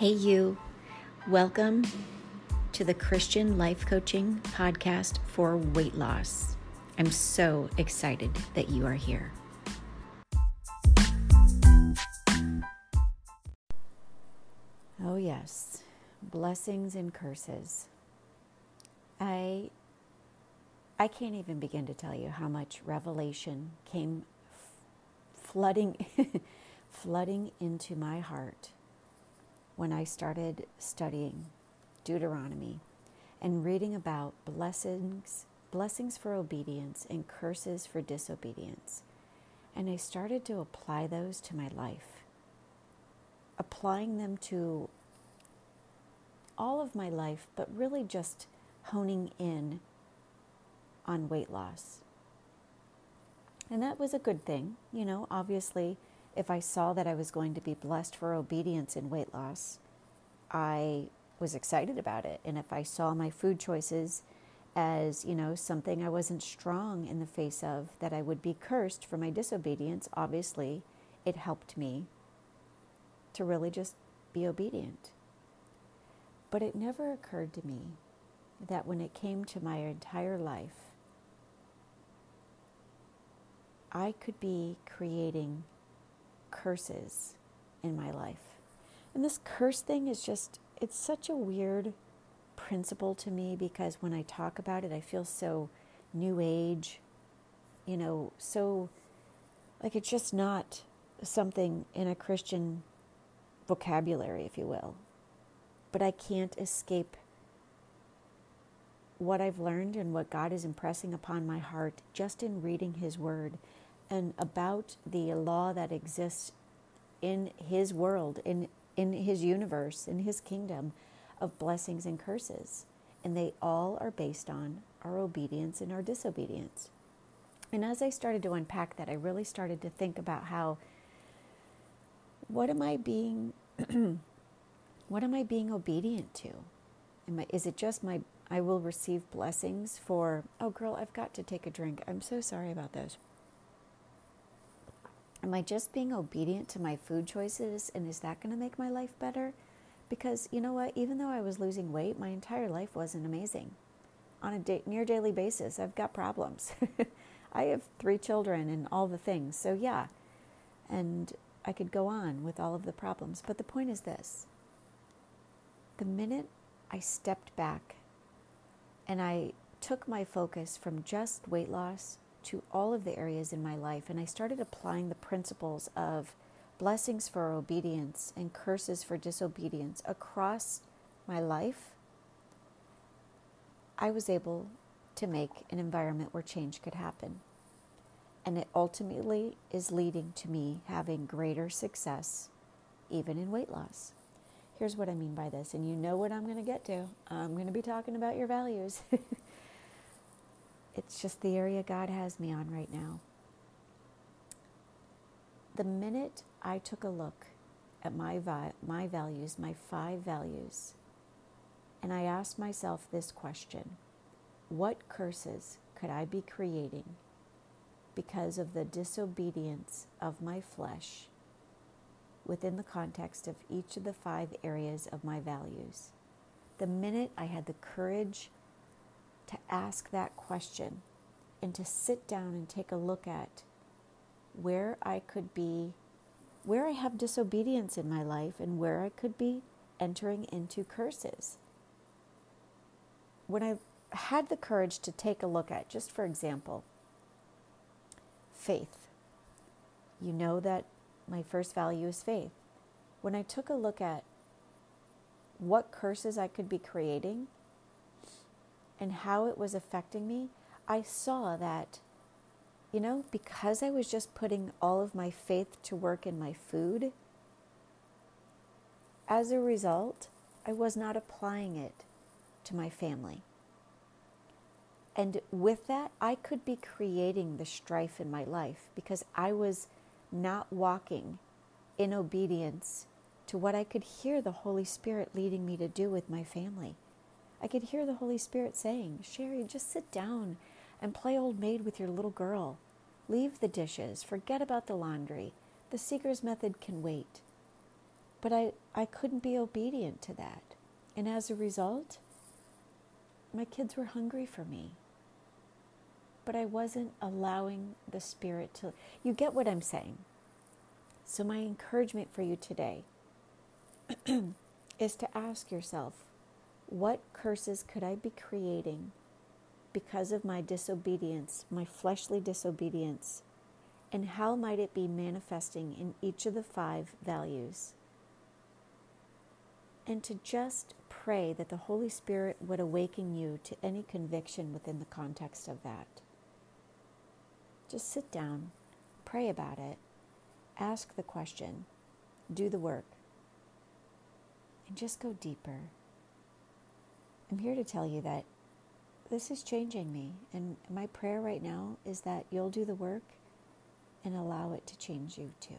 Hey, you. Welcome to the Christian Life Coaching Podcast for Weight Loss. I'm so excited that you are here. Oh, yes. Blessings and curses. I I can't even begin to tell you how much revelation came f- flooding flooding into my heart when I started studying Deuteronomy and reading about blessings, blessings for obedience and curses for disobedience. And I started to apply those to my life, applying them to all of my life, but really just honing in on weight loss. And that was a good thing. You know, obviously, if I saw that I was going to be blessed for obedience in weight loss, I was excited about it. And if I saw my food choices as, you know, something I wasn't strong in the face of, that I would be cursed for my disobedience, obviously, it helped me to really just be obedient. But it never occurred to me that when it came to my entire life, I could be creating curses in my life. And this curse thing is just, it's such a weird principle to me because when I talk about it, I feel so new age, you know, so like it's just not something in a Christian vocabulary, if you will. But I can't escape what I've learned and what God is impressing upon my heart just in reading His Word and about the law that exists in his world, in, in his universe, in his kingdom of blessings and curses. And they all are based on our obedience and our disobedience. And as I started to unpack that, I really started to think about how what am I being what am I being obedient to? I, is it just my I will receive blessings for oh girl, I've got to take a drink. I'm so sorry about this. Am I just being obedient to my food choices and is that going to make my life better? Because you know what? Even though I was losing weight, my entire life wasn't amazing. On a da- near daily basis, I've got problems. I have three children and all the things. So, yeah. And I could go on with all of the problems. But the point is this the minute I stepped back and I took my focus from just weight loss to all of the areas in my life, and I started applying the principles of blessings for obedience and curses for disobedience across my life, I was able to make an environment where change could happen. And it ultimately is leading to me having greater success, even in weight loss. Here's what I mean by this, and you know what I'm going to get to. I'm going to be talking about your values. It's just the area God has me on right now. The minute I took a look at my, vi- my values, my five values, and I asked myself this question What curses could I be creating because of the disobedience of my flesh within the context of each of the five areas of my values? The minute I had the courage to ask that question and to sit down and take a look at where I could be, where I have disobedience in my life, and where I could be entering into curses. When I had the courage to take a look at, just for example, faith. You know that my first value is faith. When I took a look at what curses I could be creating and how it was affecting me, I saw that, you know, because I was just putting all of my faith to work in my food, as a result, I was not applying it to my family. And with that, I could be creating the strife in my life because I was not walking in obedience to what I could hear the Holy Spirit leading me to do with my family. I could hear the Holy Spirit saying, Sherry, just sit down and play old maid with your little girl. Leave the dishes, forget about the laundry. The seeker's method can wait. But I, I couldn't be obedient to that. And as a result, my kids were hungry for me. But I wasn't allowing the Spirit to. You get what I'm saying? So, my encouragement for you today is to ask yourself what curses could I be creating because of my disobedience, my fleshly disobedience? And how might it be manifesting in each of the five values? And to just pray that the Holy Spirit would awaken you to any conviction within the context of that. Just sit down, pray about it, ask the question, do the work, and just go deeper. I'm here to tell you that this is changing me. And my prayer right now is that you'll do the work and allow it to change you too.